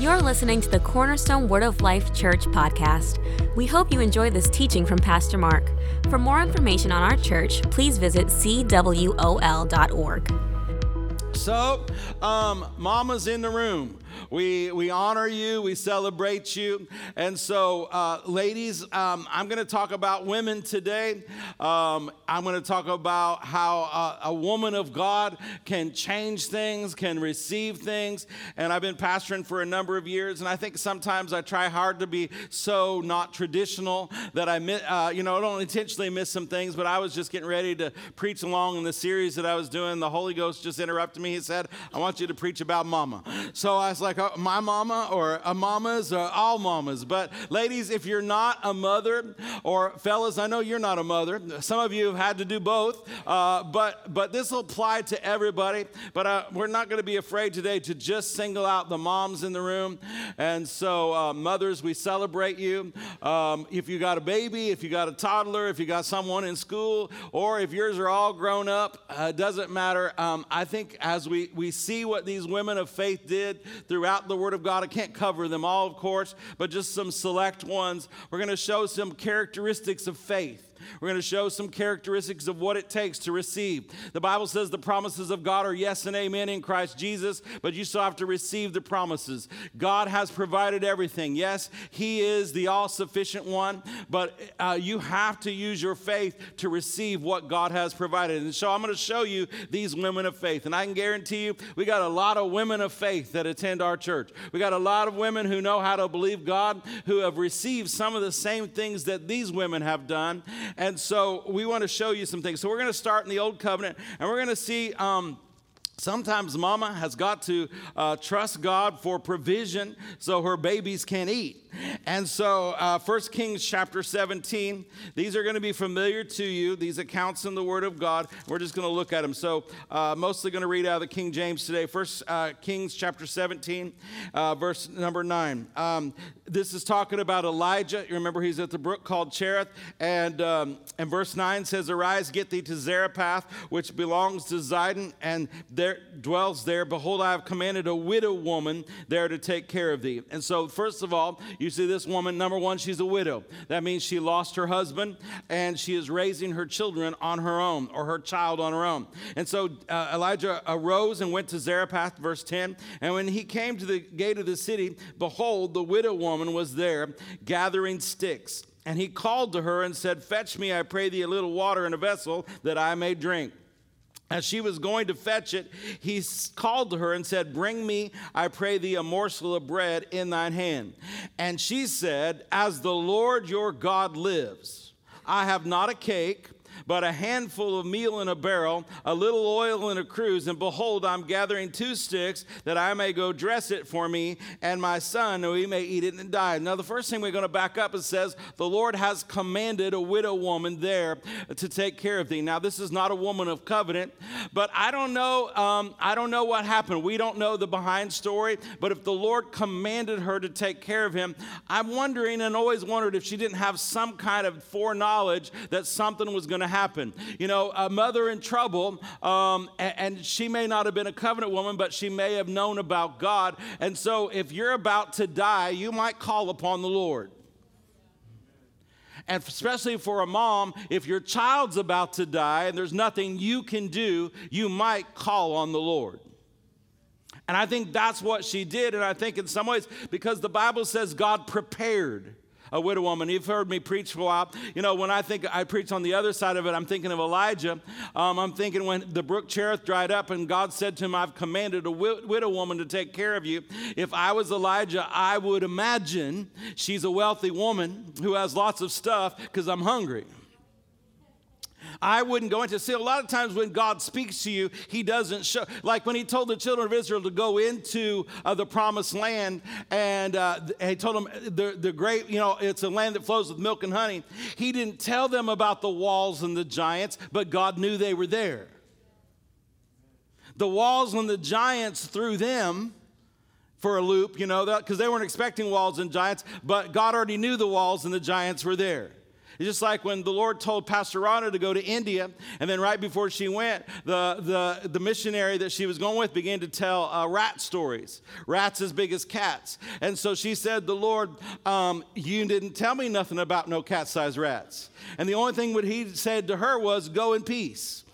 You're listening to the Cornerstone Word of Life Church podcast. We hope you enjoy this teaching from Pastor Mark. For more information on our church, please visit cwol.org. So, um, mama's in the room. We, we honor you, we celebrate you. And so, uh, ladies, um, I'm going to talk about women today. Um, I'm going to talk about how a woman of God can change things, can receive things. And I've been pastoring for a number of years, and I think sometimes I try hard to be so not traditional that I, uh, you know, I don't intentionally miss some things, but I was just getting ready to preach along in the series that I was doing. The Holy Ghost just interrupted me. He said, I want you to preach about mama. So I was like, like my mama or a mama's or all mamas. But ladies, if you're not a mother, or fellas, I know you're not a mother. Some of you have had to do both. Uh, but but this will apply to everybody. But uh, we're not going to be afraid today to just single out the moms in the room. And so, uh, mothers, we celebrate you. Um, if you got a baby, if you got a toddler, if you got someone in school, or if yours are all grown up, uh, it doesn't matter. Um, I think as we we see what these women of faith did through throughout the Word of God. I can't cover them all, of course, but just some select ones. We're going to show some characteristics of faith. We're going to show some characteristics of what it takes to receive. The Bible says the promises of God are yes and amen in Christ Jesus, but you still have to receive the promises. God has provided everything. Yes, He is the all sufficient one, but uh, you have to use your faith to receive what God has provided. And so I'm going to show you these women of faith. And I can guarantee you, we got a lot of women of faith that attend our church. We got a lot of women who know how to believe God, who have received some of the same things that these women have done. And so we want to show you some things. So we're going to start in the Old Covenant and we're going to see. Um, Sometimes mama has got to uh, trust God for provision so her babies can eat. And so, uh, 1 Kings chapter 17, these are going to be familiar to you, these accounts in the Word of God. We're just going to look at them. So, uh, mostly going to read out of the King James today. 1 uh, Kings chapter 17, uh, verse number 9. Um, this is talking about Elijah. You remember he's at the brook called Cherith. And, um, and verse 9 says, Arise, get thee to Zarephath, which belongs to Zidon, and there dwells there. Behold, I have commanded a widow woman there to take care of thee. And so, first of all, you see this woman, number one, she's a widow. That means she lost her husband and she is raising her children on her own or her child on her own. And so uh, Elijah arose and went to Zarephath, verse 10. And when he came to the gate of the city, behold, the widow woman was there gathering sticks. And he called to her and said, Fetch me, I pray thee, a little water in a vessel that I may drink. As she was going to fetch it, he called to her and said, Bring me, I pray thee, a morsel of bread in thine hand. And she said, As the Lord your God lives, I have not a cake but a handful of meal in a barrel, a little oil in a cruse, and behold, I'm gathering two sticks that I may go dress it for me and my son, so he may eat it and die. Now, the first thing we're going to back up is says, The Lord has commanded a widow woman there to take care of thee. Now, this is not a woman of covenant, but I don't know, um, I don't know what happened. We don't know the behind story, but if the Lord commanded her to take care of him, I'm wondering and always wondered if she didn't have some kind of foreknowledge that something was going to happen. You know, a mother in trouble, um, and, and she may not have been a covenant woman, but she may have known about God. And so, if you're about to die, you might call upon the Lord. And especially for a mom, if your child's about to die and there's nothing you can do, you might call on the Lord. And I think that's what she did. And I think in some ways, because the Bible says God prepared a widow woman. You've heard me preach for a while. You know, when I think I preach on the other side of it, I'm thinking of Elijah. Um, I'm thinking when the brook Cherith dried up and God said to him, I've commanded a widow woman to take care of you. If I was Elijah, I would imagine she's a wealthy woman who has lots of stuff because I'm hungry. I wouldn't go into. See, a lot of times when God speaks to you, He doesn't show. Like when He told the children of Israel to go into uh, the promised land, and, uh, He told them the, the great, you know, it's a land that flows with milk and honey. He didn't tell them about the walls and the giants, but God knew they were there. The walls and the giants threw them for a loop, you know, because they weren't expecting walls and giants, but God already knew the walls and the giants were there. It's just like when the Lord told Pastor Rana to go to India, and then right before she went, the, the, the missionary that she was going with began to tell uh, rat stories, rats as big as cats. And so she said, The Lord, um, you didn't tell me nothing about no cat sized rats. And the only thing what he said to her was, Go in peace.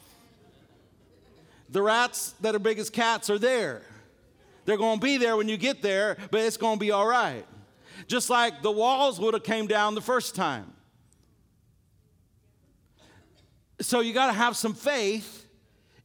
The rats that are big as cats are there. They're going to be there when you get there, but it's going to be all right. Just like the walls would have came down the first time. So you got to have some faith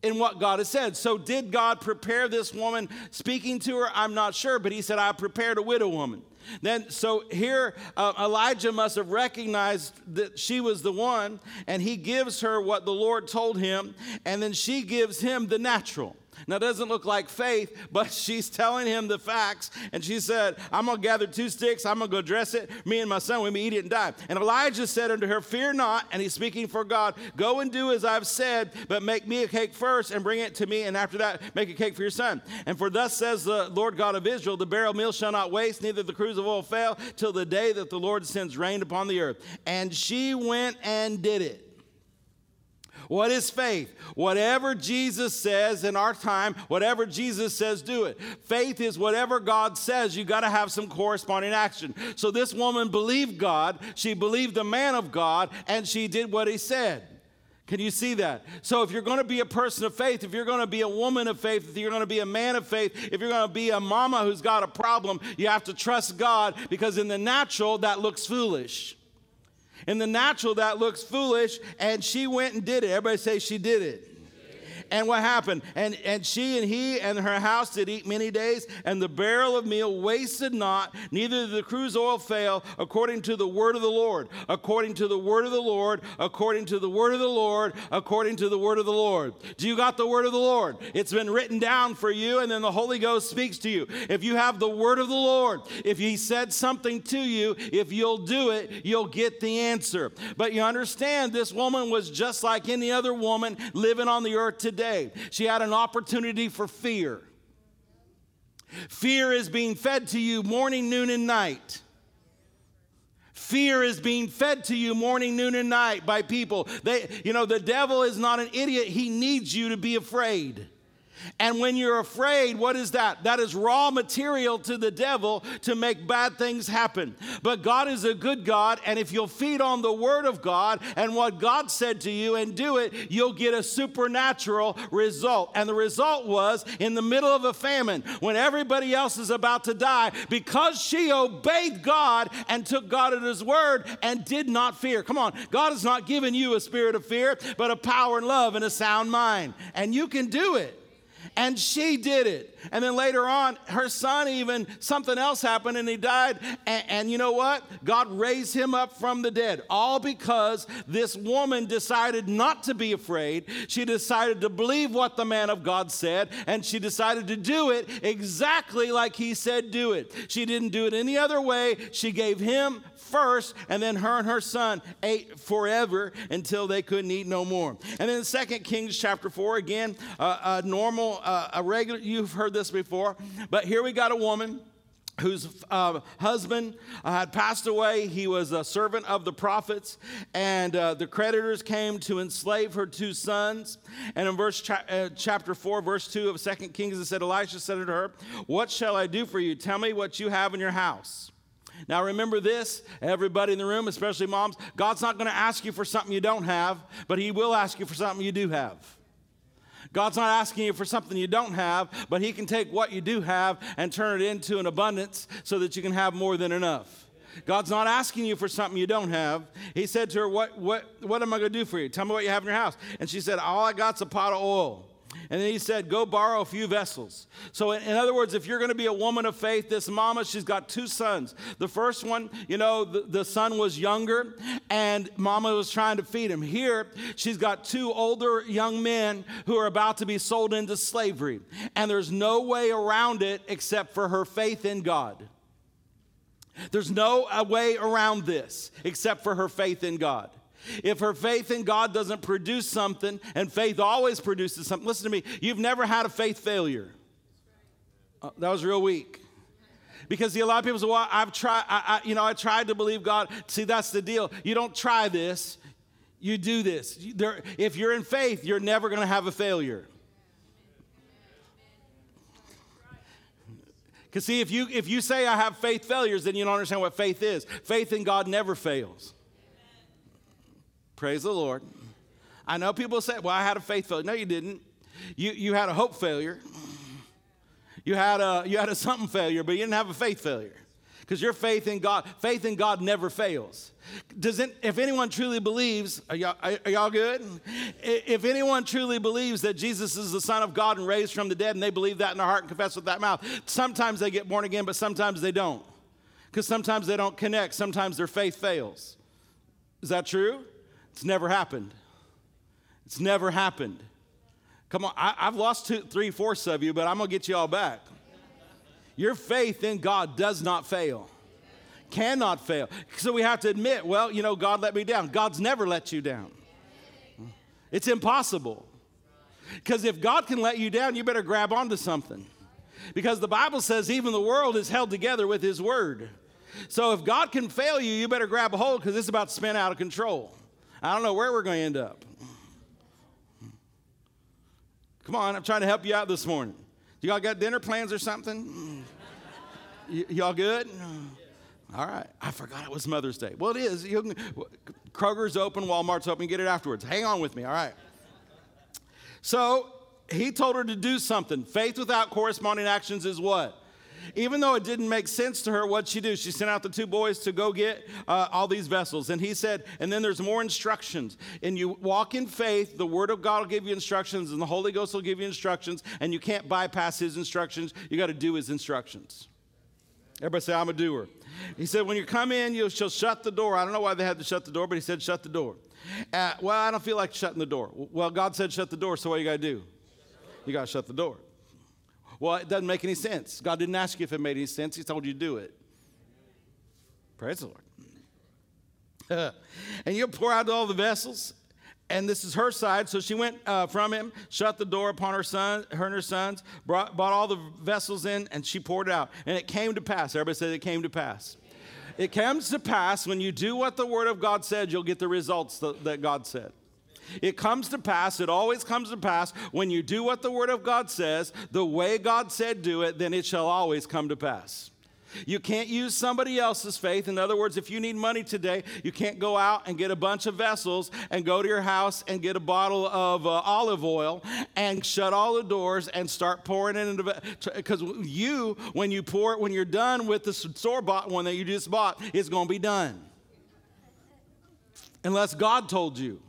in what God has said. So did God prepare this woman speaking to her? I'm not sure, but he said I prepared a widow woman. Then, so here, uh, Elijah must have recognized that she was the one, and he gives her what the Lord told him, and then she gives him the natural. Now, it doesn't look like faith, but she's telling him the facts. And she said, I'm going to gather two sticks. I'm going to go dress it. Me and my son, we may eat it and die. And Elijah said unto her, Fear not. And he's speaking for God. Go and do as I've said, but make me a cake first and bring it to me. And after that, make a cake for your son. And for thus says the Lord God of Israel, the barrel meal shall not waste, neither the cruse of oil fail, till the day that the Lord sends rain upon the earth. And she went and did it. What is faith? Whatever Jesus says in our time, whatever Jesus says, do it. Faith is whatever God says, you got to have some corresponding action. So this woman believed God, she believed the man of God, and she did what he said. Can you see that? So, if you're going to be a person of faith, if you're going to be a woman of faith, if you're going to be a man of faith, if you're going to be a mama who's got a problem, you have to trust God because in the natural, that looks foolish. In the natural, that looks foolish, and she went and did it. Everybody say she did it. And what happened? And, and she and he and her house did eat many days, and the barrel of meal wasted not, neither did the cruse oil fail, according to the word of the Lord. According to the word of the Lord, according to the word of the Lord, according to the word of the Lord. Do you got the word of the Lord? It's been written down for you, and then the Holy Ghost speaks to you. If you have the word of the Lord, if he said something to you, if you'll do it, you'll get the answer. But you understand, this woman was just like any other woman living on the earth today She had an opportunity for fear. Fear is being fed to you morning, noon, and night. Fear is being fed to you morning, noon, and night by people. They, you know, the devil is not an idiot. He needs you to be afraid. And when you're afraid, what is that? That is raw material to the devil to make bad things happen. But God is a good God, and if you'll feed on the Word of God and what God said to you and do it, you'll get a supernatural result. And the result was in the middle of a famine, when everybody else is about to die, because she obeyed God and took God at His Word and did not fear. Come on, God has not given you a spirit of fear, but a power and love and a sound mind. And you can do it. And she did it. And then later on, her son even, something else happened and he died. And, and, you know what? God raised him up from the dead. All because this woman decided not to be afraid. She decided to believe what the man of God said. And she decided to do it exactly like he said do it. She didn't do it any other way. She gave him first, and then her and her son ate forever until they couldn't eat no more. And then Second Kings chapter 4, again, uh, a normal, uh, a regular, you've heard this before, but here we got a woman whose uh, husband uh, had passed away. He was a servant of the prophets, and uh, the creditors came to enslave her two sons. And in verse cha- uh, chapter 4, verse 2 of Second Kings, it said, Elisha said to her, What shall I do for you? Tell me what you have in your house. Now, remember this, everybody in the room, especially moms, God's not going to ask you for something you don't have, but He will ask you for something you do have. God's not asking you for something you don't have, but He can take what you do have and turn it into an abundance so that you can have more than enough. God's not asking you for something you don't have. He said to her, What, what, what am I going to do for you? Tell me what you have in your house. And she said, All I got's a pot of oil. And then he said, Go borrow a few vessels. So, in, other words, if you're going to be a woman of faith, this mama, she's got two sons. The first one, you know, the, the son was younger, and mama was trying to feed him. Here, she's got two older young men who are about to be sold into slavery. And there's no way around it except for her faith in God. There's no uh, way around this except for her faith in God. If her faith in God doesn't produce something, and faith always produces something, listen to me, you've never had a faith failure. Uh, that was real weak. Because see, a lot of people say, well, I've tried, I, I, you know, I tried to believe God. See, that's the deal. You don't try this, you do this. There, if you're in faith, you're never going to have a failure. Because see, if you if you say I have faith failures, then you don't understand what faith is. Faith in God never fails. Praise the Lord. I know people say, well, I had a faith failure. No, you didn't. You, you had a hope failure. You had a, you had a something failure, but you didn't have a faith failure. Because your faith in God, faith in God never fails. Does it, if anyone truly believes, are y'all, are y'all good? If anyone truly believes that Jesus is the Son of God and raised from the dead, and they believe that in their heart and confess with that mouth, sometimes they get born again, but sometimes they don't. Because sometimes they don't connect, sometimes their faith fails. Is that true? It's never happened. It's never happened. Come on, I, have lost two, three fourths of you, but I'm gonna get you all back. Your faith in God does not fail, cannot fail. So we have to admit, well, you know, God let me down. God's never let you down. It's impossible. Because if God can let you down, you better grab onto something. Because the Bible says even the world is held together with His word. So if God can fail you, you better grab a hold because it's about to spin out of control. I don't know where we're going to end up. Come on, I'm trying to help you out this morning. You all got dinner plans or something? Y- y'all good? All right. I forgot it was Mother's Day. Well, it is. You Kroger's open, Walmart's open. Get it afterwards. Hang on with me. All right. So he told her to do something. Faith without corresponding actions is what? Even though it didn't make sense to her, what'd she do? She sent out the two boys to go get uh, all these vessels. And he said, and then there's more instructions. And you walk in faith, the Word of God will give you instructions, and the Holy Ghost will give you instructions, and you can't bypass His instructions. You got to do His instructions. Everybody say, I'm a doer. He said, when you come in, you shall shut the door. I don't know why they had to shut the door, but he said, shut the door. Uh, well, I don't feel like shutting the door. Well, God said, shut the door, so what you got to do? You got to shut the door. Well, it doesn't make any sense. God didn't ask you if it made any sense, He told you to do it. Praise the Lord. and you pour out all the vessels, and this is her side. So she went uh, from him, shut the door upon her son, her and her sons, brought, brought all the vessels in, and she poured it out. And it came to pass. Everybody said it came to pass. It comes to pass when you do what the Word of God said, you'll get the results that, that God said. It comes to pass, it always comes to pass, when you do what the Word of God says, the way God said do it, then it shall always come to pass. You can't use somebody else's faith. In other words, if you need money today, you can't go out and get a bunch of vessels and go to your house and get a bottle of uh, olive oil and shut all the doors and start pouring it into because you, when you pour it, when you're done with the store bought one that you just bought, it's going to be done. Unless God told you.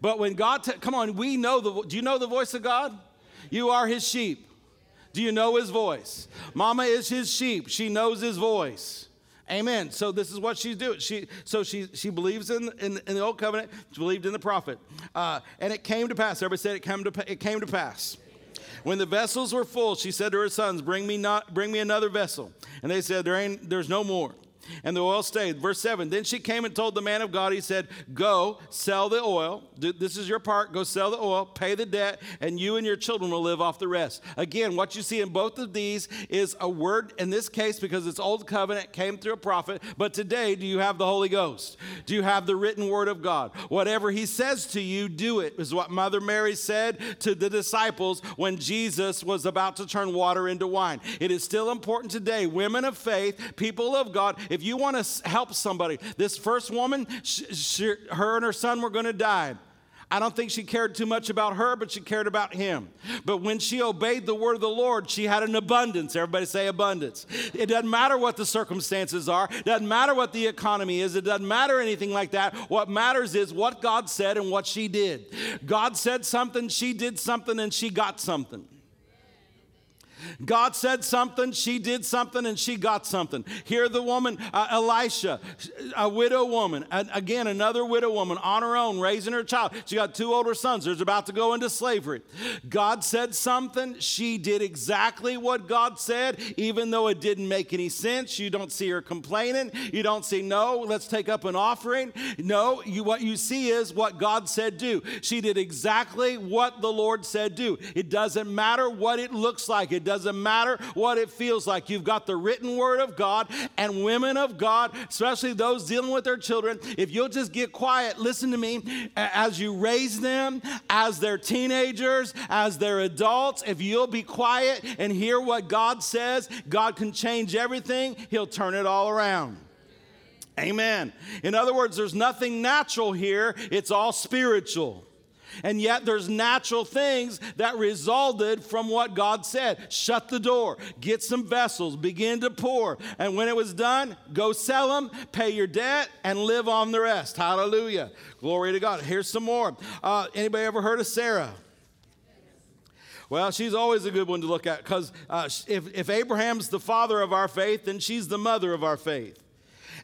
But when God, t- come on, we know the, do you know the voice of God? You are his sheep. Do you know his voice? Mama is his sheep. She knows his voice. Amen. So this is what she's doing. She so she she believes in in, in the old covenant. She believed in the prophet, uh, and it came to pass. Everybody said it came to it came to pass. When the vessels were full, she said to her sons, "Bring me not bring me another vessel." And they said, "There ain't there's no more." And the oil stayed. Verse 7 Then she came and told the man of God, he said, Go, sell the oil. This is your part. Go sell the oil, pay the debt, and you and your children will live off the rest. Again, what you see in both of these is a word, in this case, because it's old covenant, came through a prophet. But today, do you have the Holy Ghost? Do you have the written word of God? Whatever he says to you, do it, is what Mother Mary said to the disciples when Jesus was about to turn water into wine. It is still important today. Women of faith, people of God, if you want to help somebody, this first woman, she, she, her and her son were going to die. I don't think she cared too much about her, but she cared about him. But when she obeyed the word of the Lord, she had an abundance. Everybody say abundance. It doesn't matter what the circumstances are, it doesn't matter what the economy is, it doesn't matter anything like that. What matters is what God said and what she did. God said something, she did something, and she got something. God said something, she did something, and she got something. Here, the woman, uh, Elisha, a widow woman, and again, another widow woman on her own, raising her child. She got two older sons, There's about to go into slavery. God said something, she did exactly what God said, even though it didn't make any sense. You don't see her complaining. You don't see, no, let's take up an offering. No, you, what you see is what God said do. She did exactly what the Lord said do. It doesn't matter what it looks like. It Doesn't matter what it feels like. You've got the written word of God and women of God, especially those dealing with their children. If you'll just get quiet, listen to me, as you raise them, as they're teenagers, as they're adults, if you'll be quiet and hear what God says, God can change everything. He'll turn it all around. Amen. In other words, there's nothing natural here, it's all spiritual. And yet there's natural things that resulted from what God said. Shut the door, get some vessels, begin to pour. And when it was done, go sell them, pay your debt, and live on the rest. Hallelujah. Glory to God. Here's some more. Uh, anybody ever heard of Sarah? Well, she's always a good one to look at because uh, if, if Abraham's the father of our faith, then she's the mother of our faith.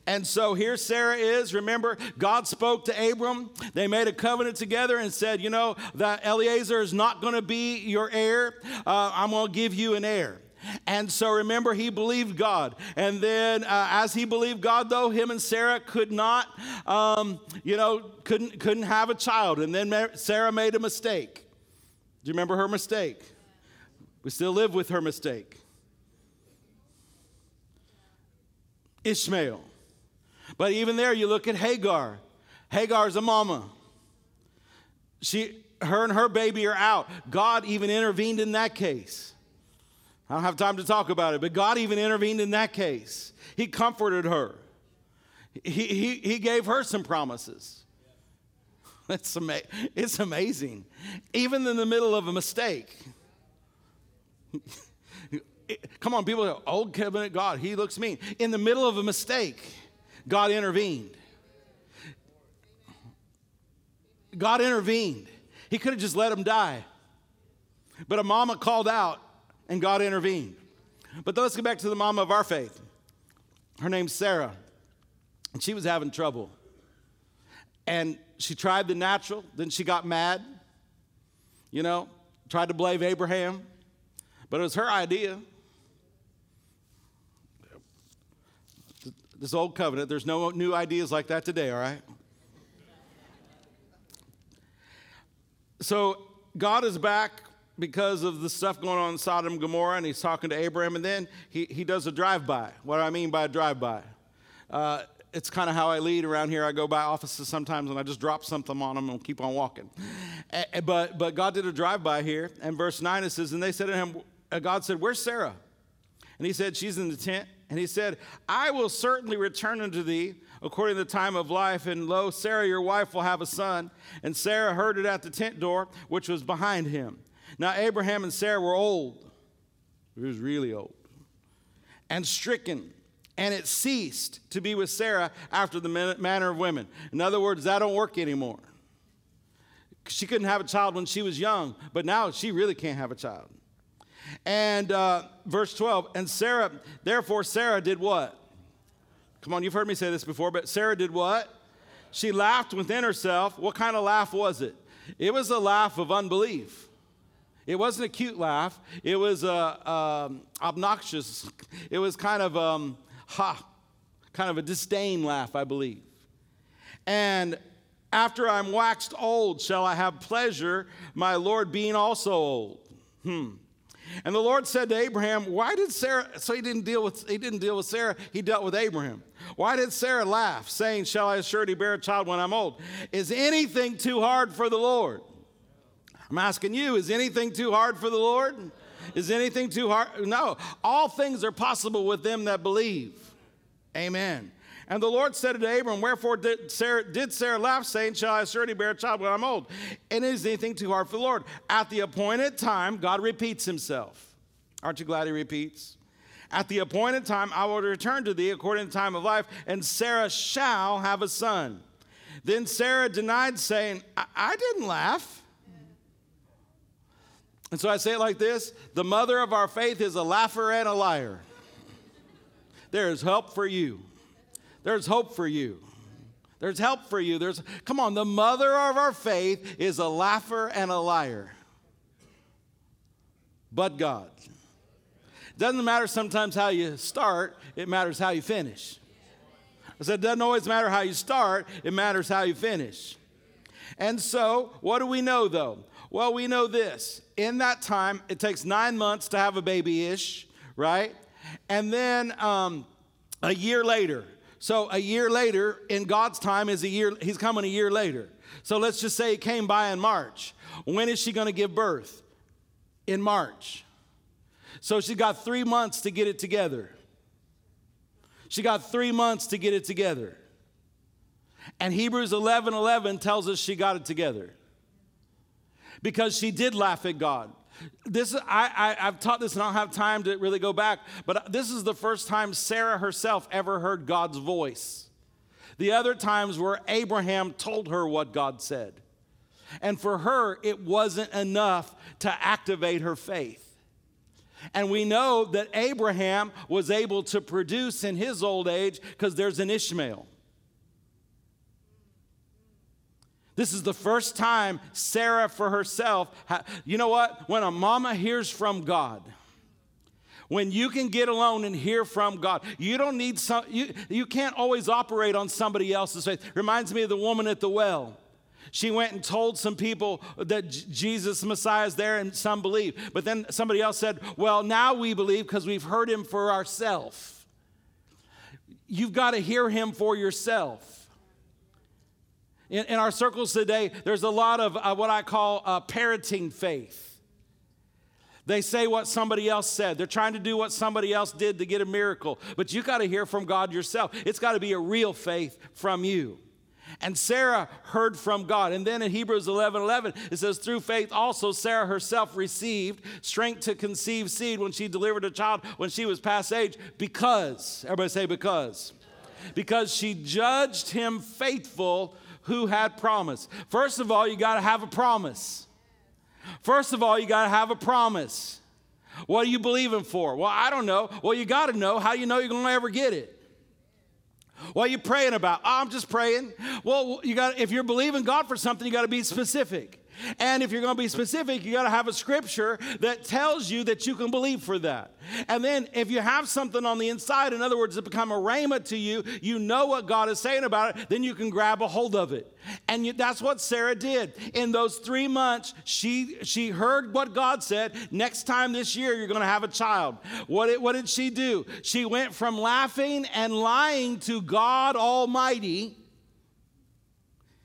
And so here Sarah is. Remember, God spoke to Abram. They made a covenant together and said, You know, that Eliezer is not going to be your heir. Uh, I'm going to give you an heir. And so remember, he believed God. And then, uh, as he believed God, though, him and Sarah could not, um, you know, couldn't, couldn't have a child. And then Sarah made a mistake. Do you remember her mistake? We still live with her mistake. Ishmael. But even there, you look at Hagar. Hagar's a mama. She, her and her baby are out. God even intervened in that case. I don't have time to talk about it, but God even intervened in that case. He comforted her. He, he, he gave her some promises. It's, ama- it's amazing. Even in the middle of a mistake. Come on, people, old covenant God, he looks mean. In the middle of a mistake, God intervened. God intervened. He could have just let him die. But a mama called out and God intervened. But let's go back to the mama of our faith. Her name's Sarah. And she was having trouble. And she tried the natural, then she got mad, you know, tried to blame Abraham. But it was her idea. This old covenant. There's no new ideas like that today, all right? So God is back because of the stuff going on in Sodom and Gomorrah, and he's talking to Abraham, and then he, he does a drive by. What do I mean by a drive by? Uh, it's kind of how I lead around here. I go by offices sometimes and I just drop something on them and keep on walking. But, but God did a drive by here. And verse 9 it says, And they said to him, uh, God said, Where's Sarah? And he said, She's in the tent. And he said, I will certainly return unto thee according to the time of life. And lo, Sarah, your wife, will have a son. And Sarah heard it at the tent door, which was behind him. Now, Abraham and Sarah were old. He was really old. And stricken. And it ceased to be with Sarah after the manner of women. In other words, that don't work anymore. She couldn't have a child when she was young, but now she really can't have a child. And uh, verse 12, and Sarah, therefore, Sarah did what? Come on, you've heard me say this before, but Sarah did what? She laughed within herself. What kind of laugh was it? It was a laugh of unbelief. It wasn't a cute laugh. It was a, um, obnoxious. It was kind of um, ha, kind of a disdain laugh, I believe. And after I'm waxed old, shall I have pleasure, my Lord being also old? Hmm. And the Lord said to Abraham, Why did Sarah? So he didn't deal with he didn't deal with Sarah, he dealt with Abraham. Why did Sarah laugh, saying, Shall I surely bear a child when I'm old? Is anything too hard for the Lord? I'm asking you, is anything too hard for the Lord? Is anything too hard? No. All things are possible with them that believe. Amen. And the Lord said to Abram, Wherefore did Sarah, did Sarah laugh, saying, Shall I surely bear a child when I'm old? And is anything too hard for the Lord? At the appointed time, God repeats himself. Aren't you glad he repeats? At the appointed time, I will return to thee according to the time of life, and Sarah shall have a son. Then Sarah denied, saying, I, I didn't laugh. And so I say it like this The mother of our faith is a laugher and a liar. There is help for you. There's hope for you. There's help for you. There's come on, the mother of our faith is a laugher and a liar. But God. Doesn't matter sometimes how you start, it matters how you finish. I said, it doesn't always matter how you start, it matters how you finish. And so, what do we know though? Well, we know this. In that time, it takes nine months to have a baby ish, right? And then um, a year later. So a year later, in God's time, is a year, he's coming a year later. So let's just say it came by in March. When is she going to give birth? In March. So she got three months to get it together. She got three months to get it together. And Hebrews 11 11 tells us she got it together because she did laugh at God. This is I, I have taught this and I don't have time to really go back, but this is the first time Sarah herself ever heard God's voice. The other times were Abraham told her what God said. And for her, it wasn't enough to activate her faith. And we know that Abraham was able to produce in his old age because there's an Ishmael. This is the first time Sarah for herself, you know what? When a mama hears from God, when you can get alone and hear from God, you don't need some, you, you can't always operate on somebody else's faith. Reminds me of the woman at the well. She went and told some people that Jesus, Messiah, is there, and some believe. But then somebody else said, Well, now we believe because we've heard him for ourselves. You've got to hear him for yourself. In, in our circles today, there's a lot of uh, what I call uh, parroting faith. They say what somebody else said. They're trying to do what somebody else did to get a miracle. But you got to hear from God yourself. It's got to be a real faith from you. And Sarah heard from God. And then in Hebrews 11 11, it says, Through faith also Sarah herself received strength to conceive seed when she delivered a child when she was past age, because, everybody say, because. Because she judged him faithful who had promise. First of all, you got to have a promise. First of all, you got to have a promise. What are you believing for? Well, I don't know. Well, you got to know. How you know you're going to ever get it? What are you praying about? Oh, I'm just praying. Well, you got if you're believing God for something, you got to be specific. And if you're going to be specific, you got to have a scripture that tells you that you can believe for that. And then if you have something on the inside, in other words, it become a rhema to you, you know what God is saying about it, then you can grab a hold of it. And you, that's what Sarah did. In those three months, she, she heard what God said. Next time this year, you're going to have a child. What, what did she do? She went from laughing and lying to God Almighty.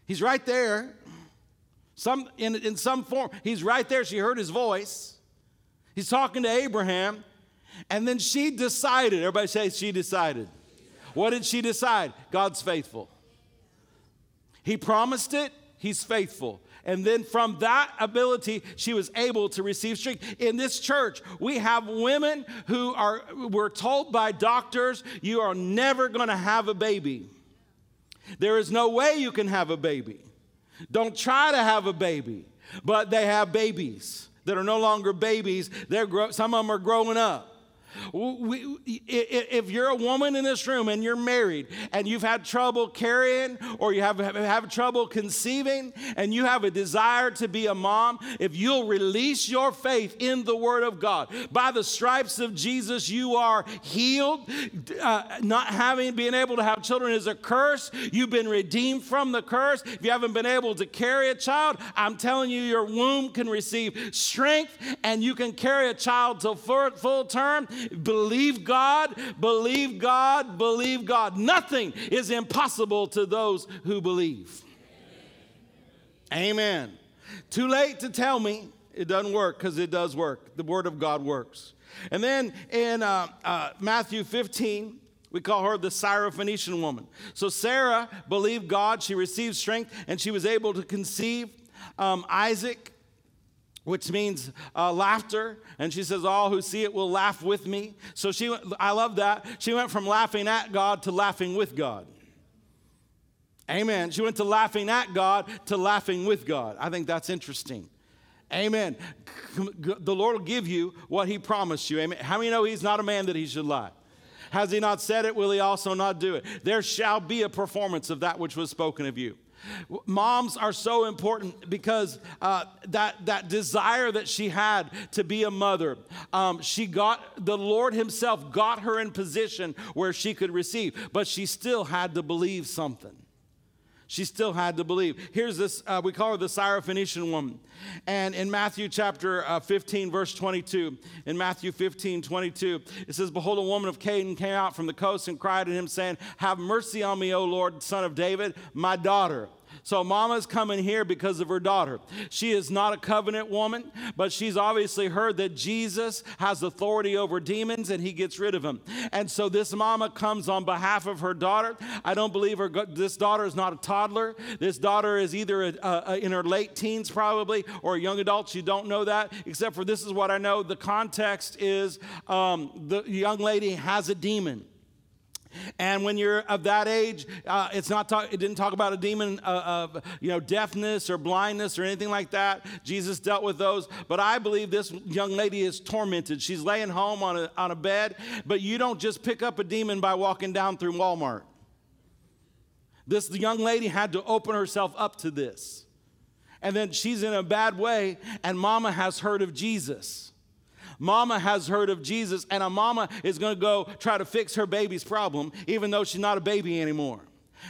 He's right there some, in, in some form. He's right there. She heard his voice. He's talking to Abraham. And then she decided. Everybody say she decided. What did she decide? God's faithful. He promised it, He's faithful. And then from that ability, she was able to receive strength. In this church, we have women who are, were told by doctors, you are never going to have a baby. There is no way you can have a baby. Don't try to have a baby, but they have babies that are no longer babies. They're some of them are growing up. We, if you're a woman in this room and you're married and you've had trouble carrying or you have, have trouble conceiving and you have a desire to be a mom, if you'll release your faith in the Word of God, by the stripes of Jesus, you are healed. Uh, not having been able to have children is a curse. You've been redeemed from the curse. If you haven't been able to carry a child, I'm telling you, your womb can receive strength and you can carry a child till full term Believe God, believe God, believe God. Nothing is impossible to those who believe. Amen. Too late to tell me it doesn't work because it does work. The Word of God works. And then in uh, uh, Matthew 15, we call her the Syrophoenician woman. So Sarah believed God, she received strength, and she was able to conceive um, Isaac which means uh, laughter. And she says, All who see it will laugh with me. So she went, I love that. She went from laughing at God to laughing with God. Amen. She went to laughing at God to laughing with God. I think that's interesting. Amen. The Lord will give you what He promised you. Amen. How many know He's not a man that He should lie? Has He not said it? Will He also not do it? There shall be a performance of that which was spoken of you. Moms are so important because uh, that, that desire that she had to be a mother, um, she got, the Lord Himself got her in position where she could receive, but she still had to believe something. She still had to believe. Here's this, uh, we call her the Syrophoenician woman. And in Matthew chapter uh, 15, verse 22, in Matthew 15, 22, it says, Behold, a woman of Canaan came out from the coast and cried to him, saying, Have mercy on me, O Lord, son of David, my daughter. So, mama's coming here because of her daughter. She is not a covenant woman, but she's obviously heard that Jesus has authority over demons and he gets rid of them. And so, this mama comes on behalf of her daughter. I don't believe her, this daughter is not a toddler. This daughter is either a, a, in her late teens, probably, or a young adult. You don't know that, except for this is what I know. The context is um, the young lady has a demon. And when you're of that age, uh, it's not talk, it didn't talk about a demon uh, of you know deafness or blindness or anything like that. Jesus dealt with those, but I believe this young lady is tormented. She's laying home on a, on a bed, but you don't just pick up a demon by walking down through Walmart. This young lady had to open herself up to this. And then she's in a bad way, and mama has heard of Jesus. Mama has heard of Jesus, and a mama is going to go try to fix her baby's problem, even though she's not a baby anymore.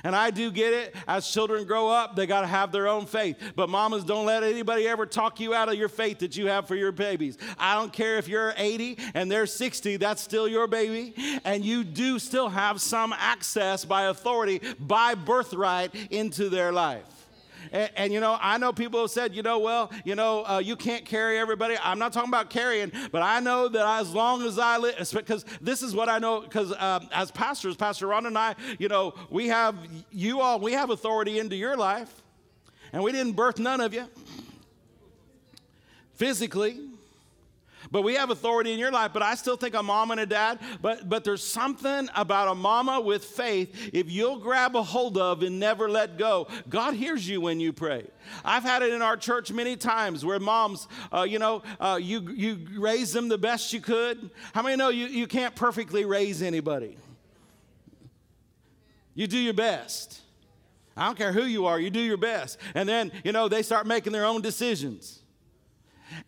And I do get it. As children grow up, they got to have their own faith. But mamas, don't let anybody ever talk you out of your faith that you have for your babies. I don't care if you're 80 and they're 60, that's still your baby. And you do still have some access by authority, by birthright into their life. And, and, you know, I know people have said, you know, well, you know, uh, you can't carry everybody. I'm not talking about carrying, but I know that as long as I live, because this is what I know, because uh, as pastors, Pastor Ron and I, you know, we have you all, we have authority into your life, and we didn't birth none of you physically. But we have authority in your life, but I still think a mom and a dad. But, but there's something about a mama with faith, if you'll grab a hold of and never let go, God hears you when you pray. I've had it in our church many times where moms, uh, you know, uh, you, you raise them the best you could. How many know you, you can't perfectly raise anybody? You do your best. I don't care who you are, you do your best. And then, you know, they start making their own decisions.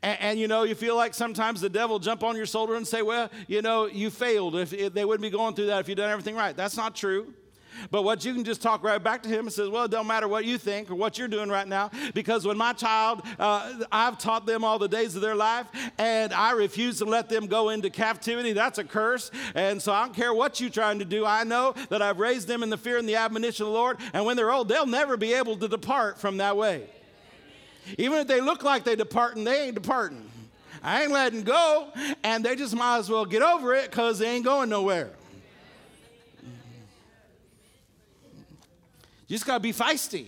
And, and, you know, you feel like sometimes the devil jump on your shoulder and say, well, you know, you failed. If, if they wouldn't be going through that if you'd done everything right. That's not true. But what you can just talk right back to him and says, well, it don't matter what you think or what you're doing right now, because when my child, uh, I've taught them all the days of their life, and I refuse to let them go into captivity. That's a curse. And so I don't care what you're trying to do. I know that I've raised them in the fear and the admonition of the Lord, and when they're old, they'll never be able to depart from that way. Even if they look like they departing, they ain't departing. I ain't letting go, and they just might as well get over it because they ain't going nowhere. You just got to be feisty.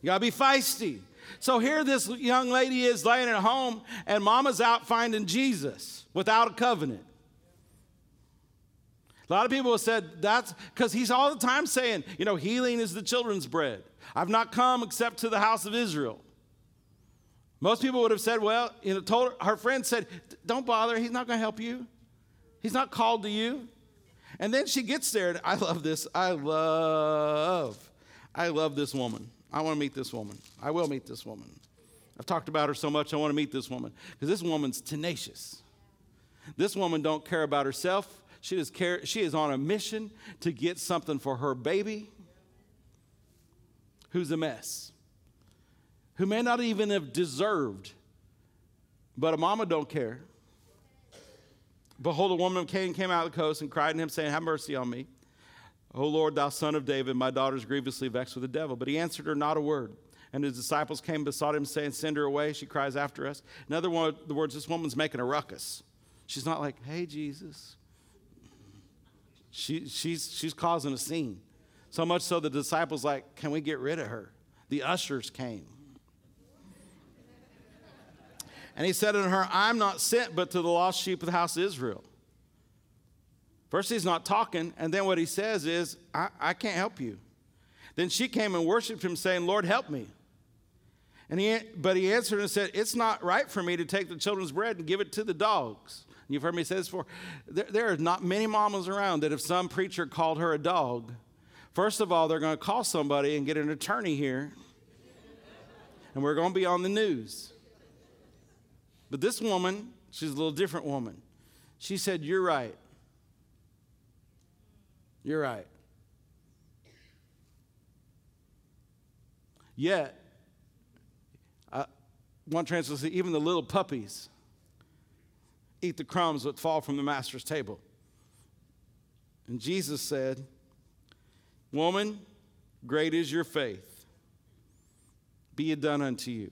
You got to be feisty. So here this young lady is laying at home, and mama's out finding Jesus without a covenant. A lot of people have said that's because he's all the time saying, you know, healing is the children's bread. I've not come except to the house of Israel. Most people would have said, well, you know, told her, her friend said, don't bother, he's not going to help you. He's not called to you. And then she gets there, and I love this. I love, I love this woman. I want to meet this woman. I will meet this woman. I've talked about her so much, I want to meet this woman. Because this woman's tenacious. This woman don't care about herself. She just care, she is on a mission to get something for her baby who's a mess, who may not even have deserved, but a mama don't care. Behold, a woman of Canaan came out of the coast and cried to him, saying, Have mercy on me. O Lord, thou son of David, my daughter is grievously vexed with the devil. But he answered her not a word. And his disciples came and besought him, saying, Send her away. She cries after us. In other words, this woman's making a ruckus. She's not like, Hey, Jesus. She, she's, she's causing a scene. So much so the disciples like, can we get rid of her? The ushers came. And he said unto her, I'm not sent but to the lost sheep of the house of Israel. First, he's not talking, and then what he says is, I, I can't help you. Then she came and worshiped him, saying, Lord, help me. And he, but he answered and said, It's not right for me to take the children's bread and give it to the dogs. You've heard me say this before. There, there are not many mamas around that if some preacher called her a dog, First of all, they're going to call somebody and get an attorney here, and we're going to be on the news. But this woman, she's a little different woman. She said, You're right. You're right. Yet, one translation, even the little puppies eat the crumbs that fall from the master's table. And Jesus said, Woman, great is your faith. Be it done unto you.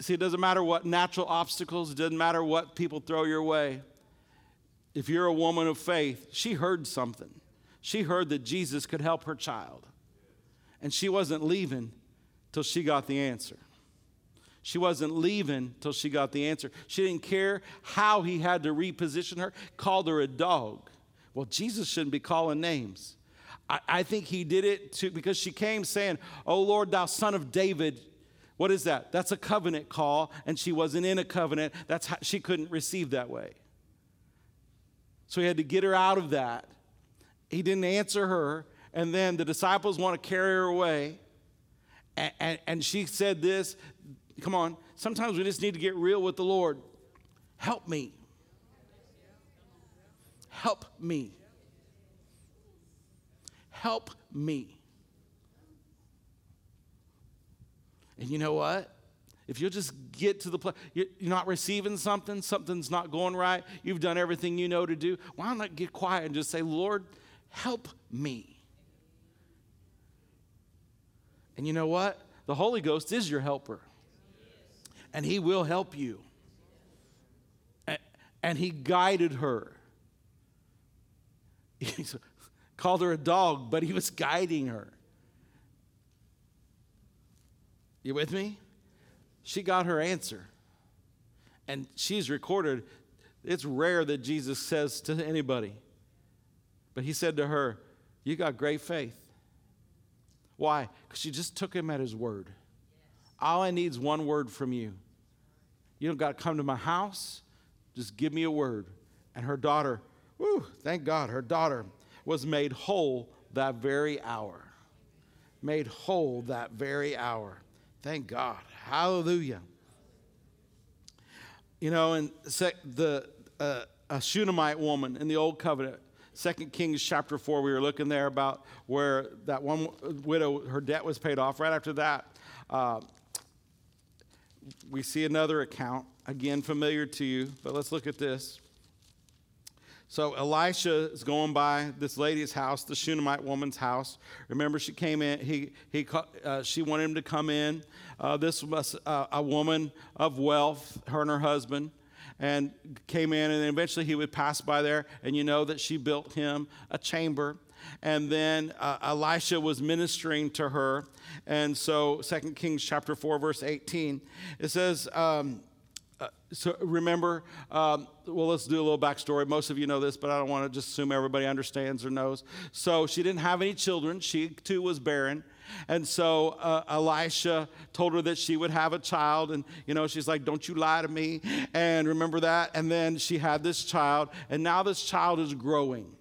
See, it doesn't matter what natural obstacles, it doesn't matter what people throw your way. If you're a woman of faith, she heard something. She heard that Jesus could help her child. And she wasn't leaving till she got the answer. She wasn't leaving till she got the answer. She didn't care how he had to reposition her, called her a dog. Well, Jesus shouldn't be calling names. I, I think he did it to, because she came saying, Oh Lord, thou son of David. What is that? That's a covenant call, and she wasn't in a covenant. That's how, she couldn't receive that way. So he had to get her out of that. He didn't answer her, and then the disciples want to carry her away. And, and, and, she said this come on, sometimes we just need to get real with the Lord. Help me. Help me. Help me. And you know what? If you'll just get to the place, you're not receiving something, something's not going right, you've done everything you know to do, why not get quiet and just say, Lord, help me? And you know what? The Holy Ghost is your helper, and He will help you. And He guided her. Called her a dog, but He was guiding her. You with me? She got her answer. And she's recorded. It's rare that Jesus says to anybody, but he said to her, You got great faith. Why? Because she just took him at his word. All I need is one word from you. You don't got to come to my house. Just give me a word. And her daughter, whew, thank God, her daughter was made whole that very hour. Made whole that very hour. Thank God. Hallelujah. You know, and the uh, a Shunammite woman in the Old Covenant, Second Kings chapter four, we were looking there about where that one widow, her debt was paid off. Right after that, uh, we see another account again familiar to you, but let's look at this. So Elisha is going by this lady's house, the Shunammite woman's house. Remember, she came in. He, he, uh, she wanted him to come in. Uh, this was uh, a woman of wealth, her and her husband, and came in. And eventually, he would pass by there, and you know that she built him a chamber. And then uh, Elisha was ministering to her. And so, Second Kings chapter four, verse eighteen, it says. Um, so remember, um, well, let's do a little backstory. Most of you know this, but I don't want to just assume everybody understands or knows. So she didn't have any children. She too was barren. And so uh, Elisha told her that she would have a child. And, you know, she's like, Don't you lie to me. And remember that. And then she had this child. And now this child is growing.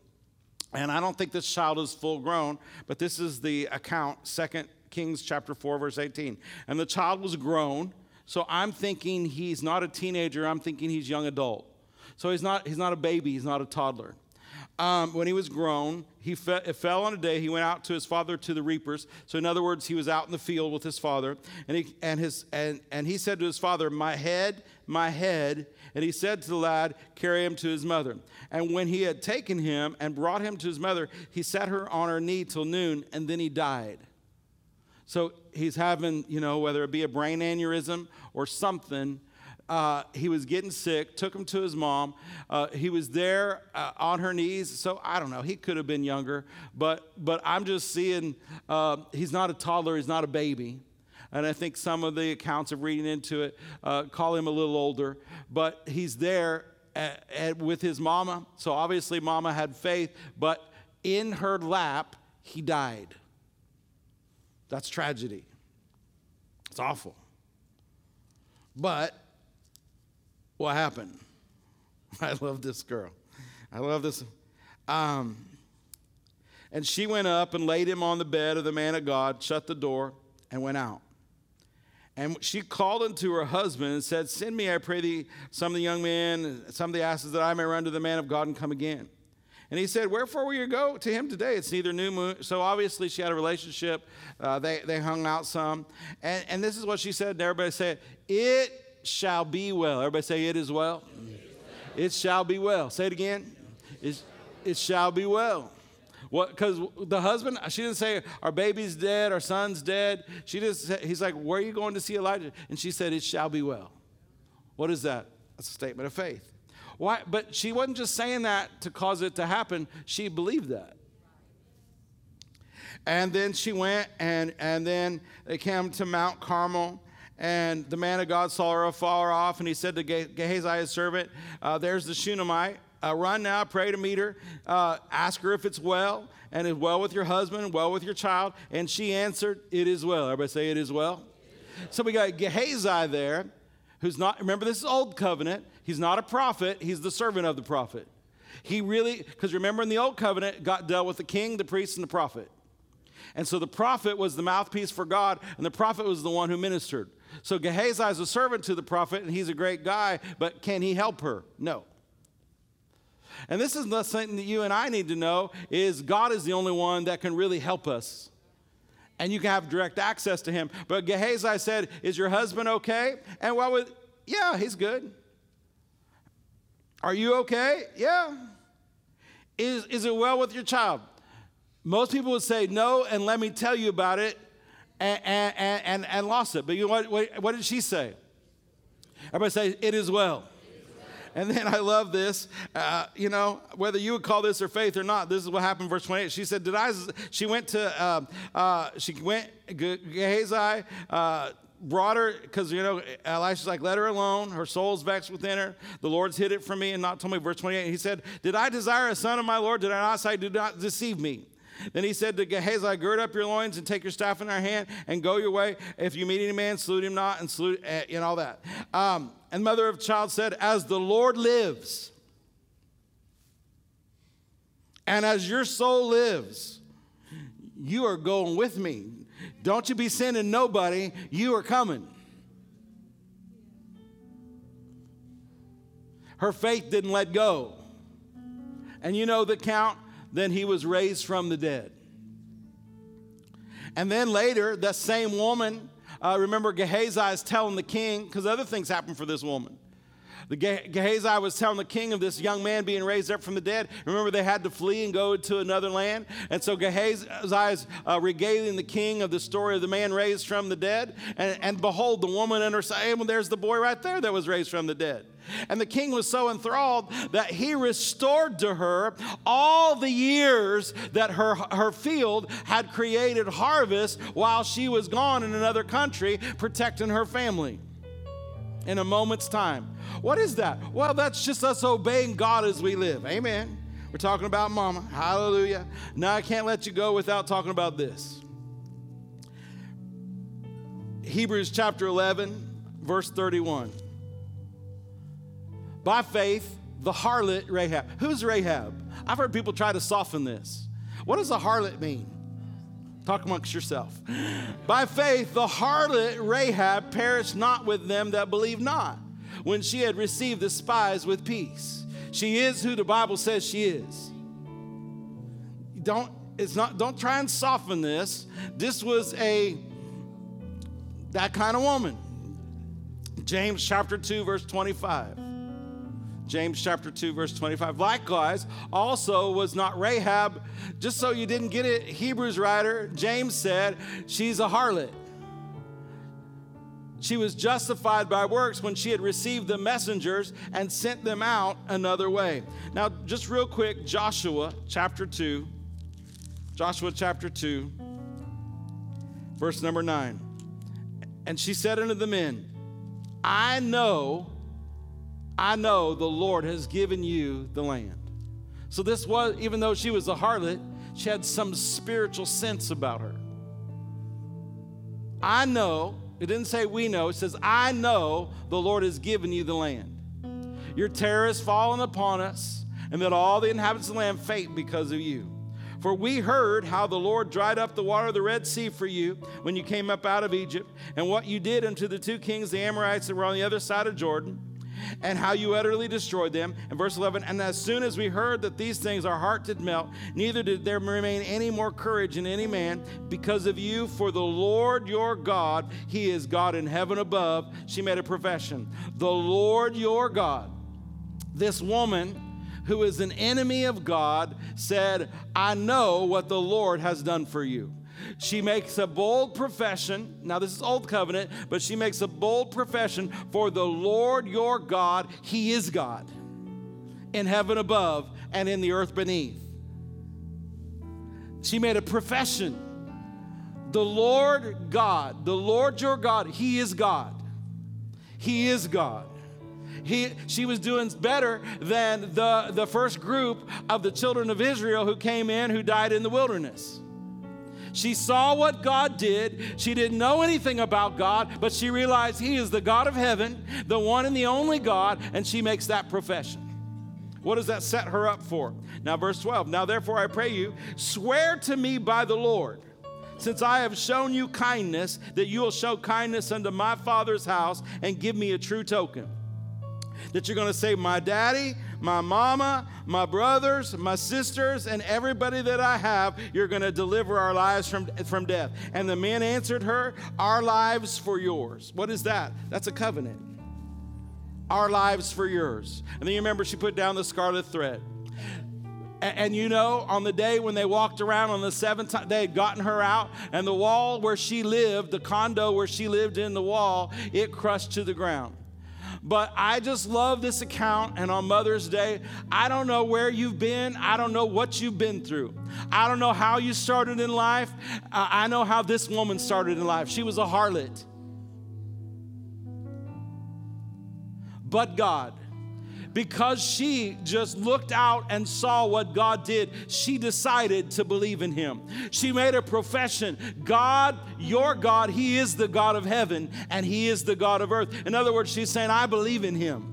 And I don't think this child is full grown, but this is the account, Second Kings chapter 4, verse 18. And the child was grown so I'm thinking he's not a teenager, I'm thinking he's young adult. So he's not, he's not a baby, he's not a toddler. Um, when he was grown, he fe- fell on a day. He went out to his father to the reapers. So, in other words, he was out in the field with his father, and he and his and and he said to his father, "My head, my head." And he said to the lad, "Carry him to his mother." And when he had taken him and brought him to his mother, he set her on her knee till noon, and then he died. So he's having, you know, whether it be a brain aneurysm or something. Uh, he was getting sick, took him to his mom. Uh, he was there uh, on her knees. So I don't know, he could have been younger, but, but I'm just seeing uh, he's not a toddler, he's not a baby. And I think some of the accounts of reading into it uh, call him a little older, but he's there at, at, with his mama. So obviously, mama had faith, but in her lap, he died. That's tragedy. It's awful. But what happened? I love this girl. I love this. Um, and she went up and laid him on the bed of the man of God, shut the door, and went out. And she called unto her husband and said, Send me, I pray thee, some of the young men, some of the asses, that I may run to the man of God and come again. And he said, Wherefore will you go to him today? It's neither new moon. So obviously she had a relationship. Uh, they, they hung out some. And, and this is what she said. And everybody said, It shall be well. Everybody say, It is well. It shall be well. Say it again. It, it shall be well. What? Because the husband, she didn't say our baby's dead, our son's dead. She just, he's like, where are you going to see Elijah? And she said, it shall be well. What is that? That's a statement of faith. Why? But she wasn't just saying that to cause it to happen. She believed that. And then she went, and and then they came to Mount Carmel. And the man of God saw her afar off, and he said to Gehazi, his servant, uh, There's the Shunammite uh, run now, pray to meet her, uh, ask her if it's well, and is well with your husband, well with your child. And she answered, It is well. Everybody say, It is well. So we got Gehazi there, who's not, remember, this is Old Covenant. He's not a prophet, he's the servant of the prophet. He really, because remember in the Old Covenant, God dealt with the king, the priest, and the prophet. And so the prophet was the mouthpiece for God, and the prophet was the one who ministered. So Gehazi is a servant to the prophet, and he's a great guy, but can he help her? No. And this is something that you and I need to know is God is the only one that can really help us. And you can have direct access to him. But Gehazi said, Is your husband okay? And what would, yeah, he's good. Are you okay? Yeah. Is, is it well with your child? Most people would say no, and let me tell you about it, and, and, and, and lost it. But you know what, what, what did she say? Everybody say, It is well. And then I love this. Uh, you know, whether you would call this her faith or not, this is what happened. Verse 28. She said, "Did I?" She went to. Uh, uh, she went. Gehazi. Brought her because you know Elisha's like let her alone her soul's vexed within her the Lord's hid it from me and not told me verse 28 he said did I desire a son of my Lord did I not say do not deceive me then he said to Gehazi, Gird up your loins and take your staff in our hand and go your way. If you meet any man, salute him not and salute, and all that. Um, and mother of child said, As the Lord lives, and as your soul lives, you are going with me. Don't you be sending nobody, you are coming. Her faith didn't let go. And you know the count then he was raised from the dead. And then later, that same woman, uh, remember Gehazi is telling the king, because other things happened for this woman. The Gehazi was telling the king of this young man being raised up from the dead. Remember, they had to flee and go to another land. And so Gehazi is uh, regaling the king of the story of the man raised from the dead. And, and behold, the woman and her son, well, there's the boy right there that was raised from the dead. And the king was so enthralled that he restored to her all the years that her, her field had created harvest while she was gone in another country protecting her family in a moment's time. What is that? Well, that's just us obeying God as we live. Amen. We're talking about mama. Hallelujah. Now I can't let you go without talking about this. Hebrews chapter 11, verse 31. By faith, the harlot Rahab. Who's Rahab? I've heard people try to soften this. What does a harlot mean? Talk amongst yourself. By faith, the harlot Rahab perished not with them that believe not, when she had received the spies with peace. She is who the Bible says she is. Don't it's not don't try and soften this. This was a that kind of woman. James chapter 2 verse 25. James chapter 2, verse 25. Likewise, also was not Rahab, just so you didn't get it, Hebrews writer, James said, she's a harlot. She was justified by works when she had received the messengers and sent them out another way. Now, just real quick, Joshua chapter 2. Joshua chapter 2, verse number 9. And she said unto the men, I know I know the Lord has given you the land. So, this was, even though she was a harlot, she had some spiritual sense about her. I know, it didn't say we know, it says, I know the Lord has given you the land. Your terror has fallen upon us, and that all the inhabitants of the land faint because of you. For we heard how the Lord dried up the water of the Red Sea for you when you came up out of Egypt, and what you did unto the two kings, the Amorites that were on the other side of Jordan and how you utterly destroyed them. And verse 11, and as soon as we heard that these things, our heart did melt, neither did there remain any more courage in any man because of you. For the Lord your God, He is God in heaven above. She made a profession. The Lord your God. This woman who is an enemy of God said, I know what the Lord has done for you. She makes a bold profession. Now, this is Old Covenant, but she makes a bold profession for the Lord your God, He is God in heaven above and in the earth beneath. She made a profession. The Lord God, the Lord your God, He is God. He is God. He, she was doing better than the, the first group of the children of Israel who came in who died in the wilderness. She saw what God did. She didn't know anything about God, but she realized He is the God of heaven, the one and the only God, and she makes that profession. What does that set her up for? Now, verse 12. Now, therefore, I pray you, swear to me by the Lord, since I have shown you kindness, that you will show kindness unto my father's house and give me a true token. That you're going to say, My daddy, my mama, my brothers, my sisters, and everybody that I have, you're going to deliver our lives from, from death. And the men answered her, Our lives for yours. What is that? That's a covenant. Our lives for yours. And then you remember she put down the scarlet thread. And, you know, on the day when they walked around on the seventh time, they had gotten her out, and the wall where she lived, the condo where she lived in the wall, it crushed to the ground. But I just love this account. And on Mother's Day, I don't know where you've been. I don't know what you've been through. I don't know how you started in life. I know how this woman started in life. She was a harlot. But God because she just looked out and saw what God did, she decided to believe in him. She made a profession God, your God, he is the God of heaven and he is the God of earth. In other words, she's saying, I believe in him.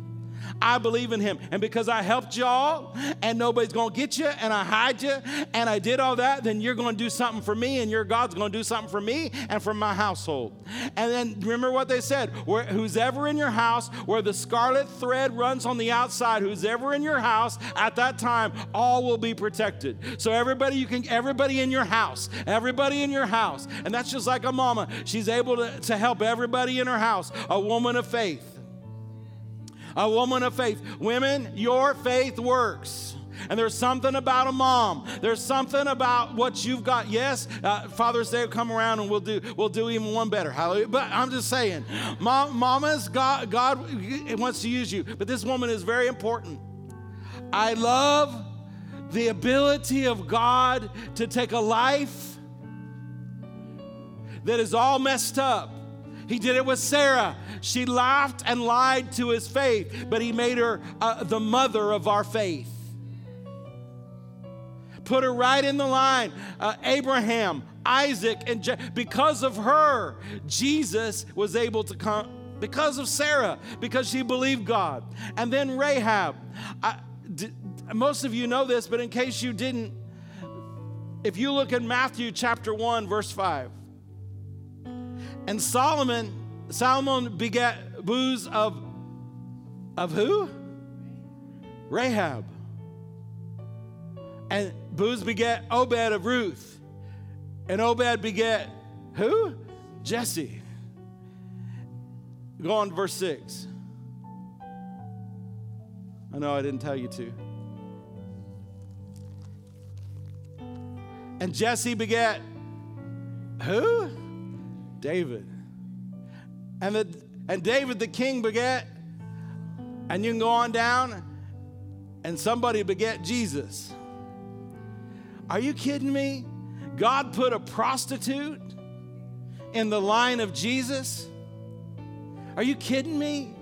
I believe in him. And because I helped y'all and nobody's going to get you and I hide you and I did all that, then you're going to do something for me and your God's going to do something for me and for my household. And then remember what they said where, who's ever in your house, where the scarlet thread runs on the outside, who's ever in your house at that time, all will be protected. So everybody, you can, everybody in your house, everybody in your house. And that's just like a mama. She's able to, to help everybody in her house, a woman of faith a woman of faith. Women, your faith works. And there's something about a mom. There's something about what you've got. Yes, uh, Father's Day will come around and we'll do we'll do even one better. Hallelujah. But I'm just saying, mom, mamas, God, God wants to use you. But this woman is very important. I love the ability of God to take a life that is all messed up he did it with Sarah. She laughed and lied to his faith, but he made her uh, the mother of our faith. Put her right in the line. Uh, Abraham, Isaac, and Je- because of her, Jesus was able to come. Because of Sarah, because she believed God. And then Rahab. I, d- most of you know this, but in case you didn't, if you look at Matthew chapter 1, verse 5, and Solomon, Solomon begat Booz of, of who? Rahab. And Booz begat Obed of Ruth. And Obed begat who? Jesse. Go on to verse 6. I know I didn't tell you to. And Jesse begat who? David. And, the, and David the king begat, and you can go on down, and somebody begat Jesus. Are you kidding me? God put a prostitute in the line of Jesus? Are you kidding me?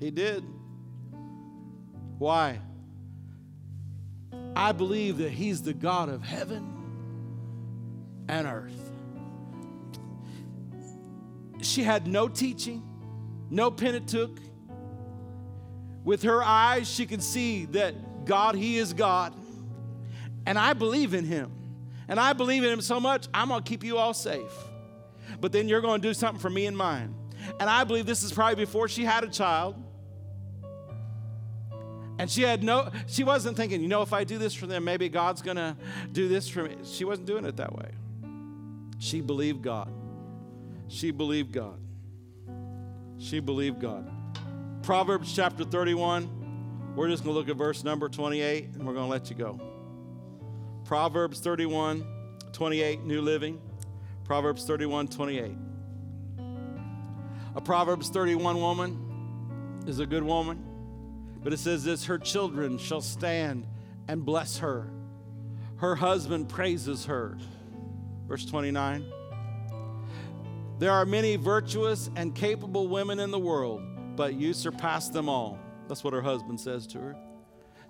He did. Why? I believe that He's the God of heaven and earth. She had no teaching, no Pentateuch. With her eyes, she could see that God, He is God. And I believe in Him. And I believe in him so much, I'm going to keep you all safe. But then you're going to do something for me and mine. And I believe this is probably before she had a child. And she had no, she wasn't thinking, you know, if I do this for them, maybe God's to do this for me. She wasn't doing it that way. She believed God. She believed God. She believed God. Proverbs chapter 31. We're just to look at verse number 28 and we're to let you go. Proverbs 31, 28, New Living. Proverbs 31, 28. A Proverbs 31 woman is a good woman, but it says this her children shall stand and bless her. Her husband praises her. Verse 29. There are many virtuous and capable women in the world, but you surpass them all. That's what her husband says to her.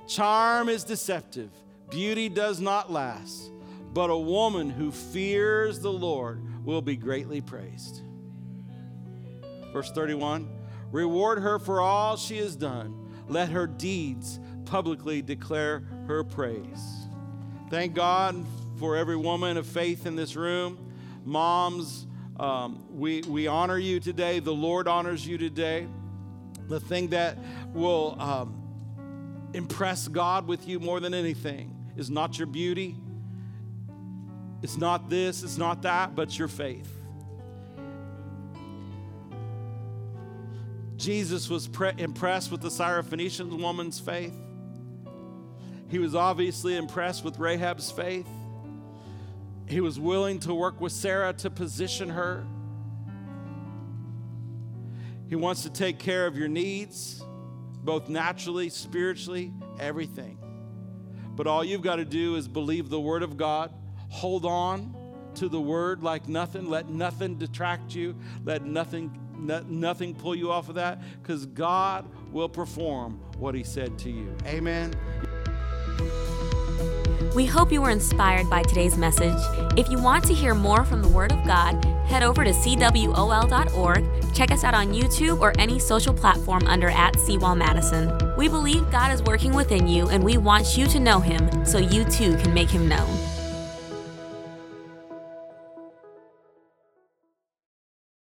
Charm is deceptive, beauty does not last, but a woman who fears the Lord will be greatly praised. Verse 31 Reward her for all she has done, let her deeds publicly declare her praise. Thank God for every woman of faith in this room. Moms, um, we, we honor you today. The Lord honors you today. The thing that will um, impress God with you more than anything is not your beauty, it's not this, it's not that, but your faith. Jesus was pre- impressed with the Syrophoenician woman's faith. He was obviously impressed with Rahab's faith. He was willing to work with Sarah to position her. He wants to take care of your needs, both naturally, spiritually, everything. But all you've got to do is believe the Word of God, hold on to the Word like nothing, let nothing detract you, let nothing, no, nothing pull you off of that, because God will perform what He said to you. Amen. We hope you were inspired by today's message. If you want to hear more from the Word of God, head over to cwol.org, check us out on YouTube or any social platform under at CWOL Madison. We believe God is working within you and we want you to know Him so you too can make Him known.